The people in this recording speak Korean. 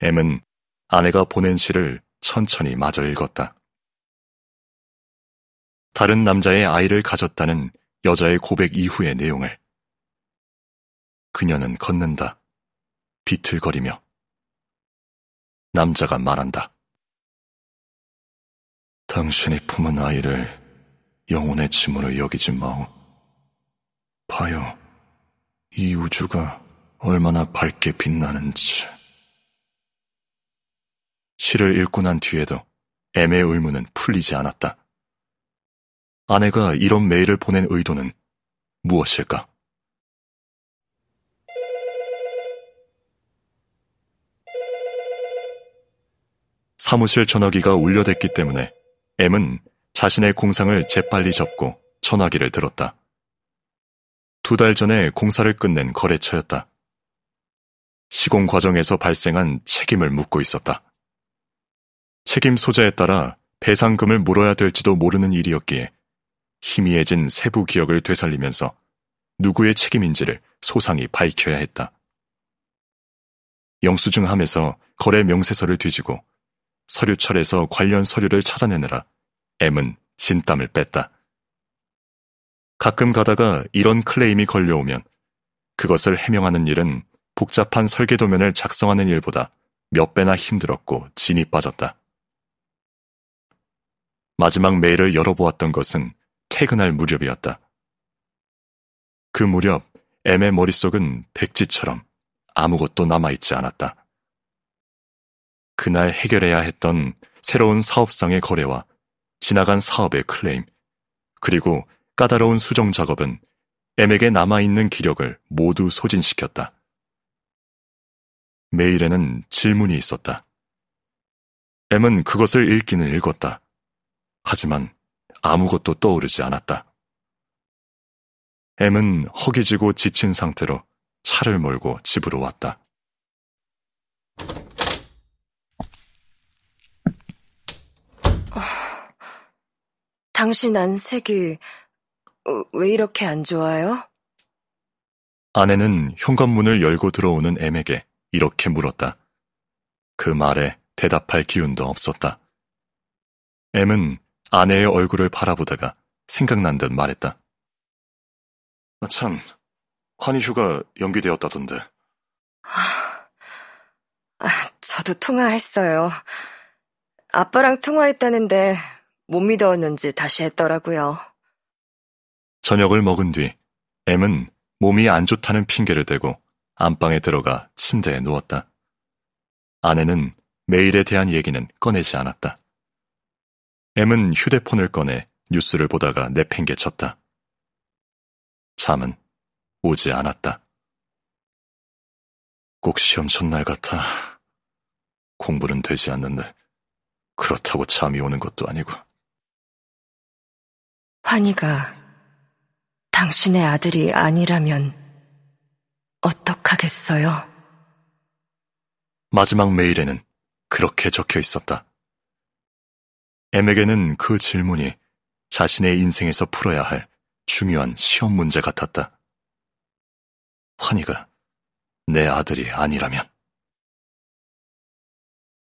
M은 아내가 보낸 시를 천천히 마저 읽었다. 다른 남자의 아이를 가졌다는 여자의 고백 이후의 내용을 그녀는 걷는다. 비틀거리며 남자가 말한다. 당신이 품은 아이를 영혼의 짐으로 여기지 마오. 봐요. 이 우주가 얼마나 밝게 빛나는지. 시를 읽고 난 뒤에도 애의 의문은 풀리지 않았다. 아내가 이런 메일을 보낸 의도는 무엇일까? 사무실 전화기가 울려댔기 때문에 M은 자신의 공상을 재빨리 접고 전화기를 들었다. 두 달 전에 공사를 끝낸 거래처였다. 시공 과정에서 발생한 책임을 묻고 있었다. 책임 소재에 따라 배상금을 물어야 될지도 모르는 일이었기에 희미해진 세부 기억을 되살리면서 누구의 책임인지를 소상히 밝혀야 했다. 영수증함에서 거래 명세서를 뒤지고 서류철에서 관련 서류를 찾아내느라 M은 진땀을 뺐다. 가끔 가다가 이런 클레임이 걸려오면 그것을 해명하는 일은 복잡한 설계도면을 작성하는 일보다 몇 배나 힘들었고 진이 빠졌다. 마지막 메일을 열어보았던 것은 퇴근할 무렵이었다. 그 무렵 M의 머릿속은 백지처럼 아무것도 남아있지 않았다. 그날 해결해야 했던 새로운 사업상의 거래와 지나간 사업의 클레임, 그리고 까다로운 수정 작업은 M에게 남아있는 기력을 모두 소진시켰다. 메일에는 질문이 있었다. M은 그것을 읽기는 읽었다. 하지만 아무것도 떠오르지 않았다. M은 허기지고 지친 상태로 차를 몰고 집으로 왔다. 당신 안색이 어, 왜 이렇게 안 좋아요? 아내는 현관문을 열고 들어오는 M에게 이렇게 물었다. 그 말에 대답할 기운도 없었다. M은 아내의 얼굴을 바라보다가 생각난 듯 말했다. 아, 참, 환희 휴가 연기되었다던데. 아, 아, 저도 통화했어요. 아빠랑 통화했다는데 못 믿었는지 다시 했더라고요. 저녁을 먹은 뒤 M은 몸이 안 좋다는 핑계를 대고 안방에 들어가 침대에 누웠다. 아내는 메일에 대한 얘기는 꺼내지 않았다. M은 휴대폰을 꺼내 뉴스를 보다가 내팽개쳤다. 잠은 오지 않았다. 꼭 시험 전날 같아. 공부는 되지 않는데 그렇다고 잠이 오는 것도 아니고. 환희가 당신의 아들이 아니라면 어떡하겠어요? 마지막 메일에는 그렇게 적혀 있었다. M에게는 그 질문이 자신의 인생에서 풀어야 할 중요한 시험 문제 같았다. 환희가 내 아들이 아니라면.